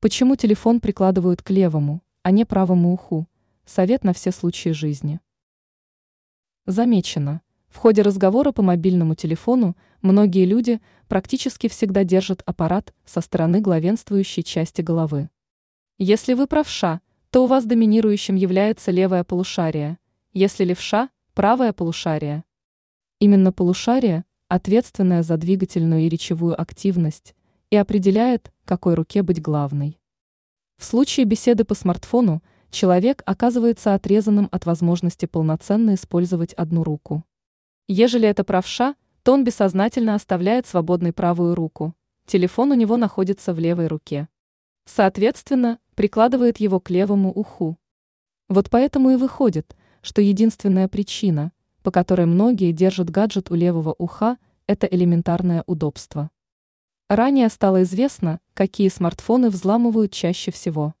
Почему телефон прикладывают к левому, а не правому уху? Совет на все случаи жизни. Замечено. В ходе разговора по мобильному телефону многие люди практически всегда держат аппарат со стороны главенствующей части головы. Если вы правша, то у вас доминирующим является левое полушарие, если левша – правое полушарие. Именно полушарие, ответственное за двигательную и речевую активность, и определяет, какой руке быть главной. В случае беседы по смартфону человек оказывается отрезанным от возможности полноценно использовать одну руку. Ежели это правша, то он бессознательно оставляет свободной правую руку. Телефон у него находится в левой руке. Соответственно, прикладывает его к левому уху. Вот поэтому и выходит, что единственная причина, по которой многие держат гаджет у левого уха, это элементарное удобство. Ранее стало известно, какие смартфоны взламывают чаще всего.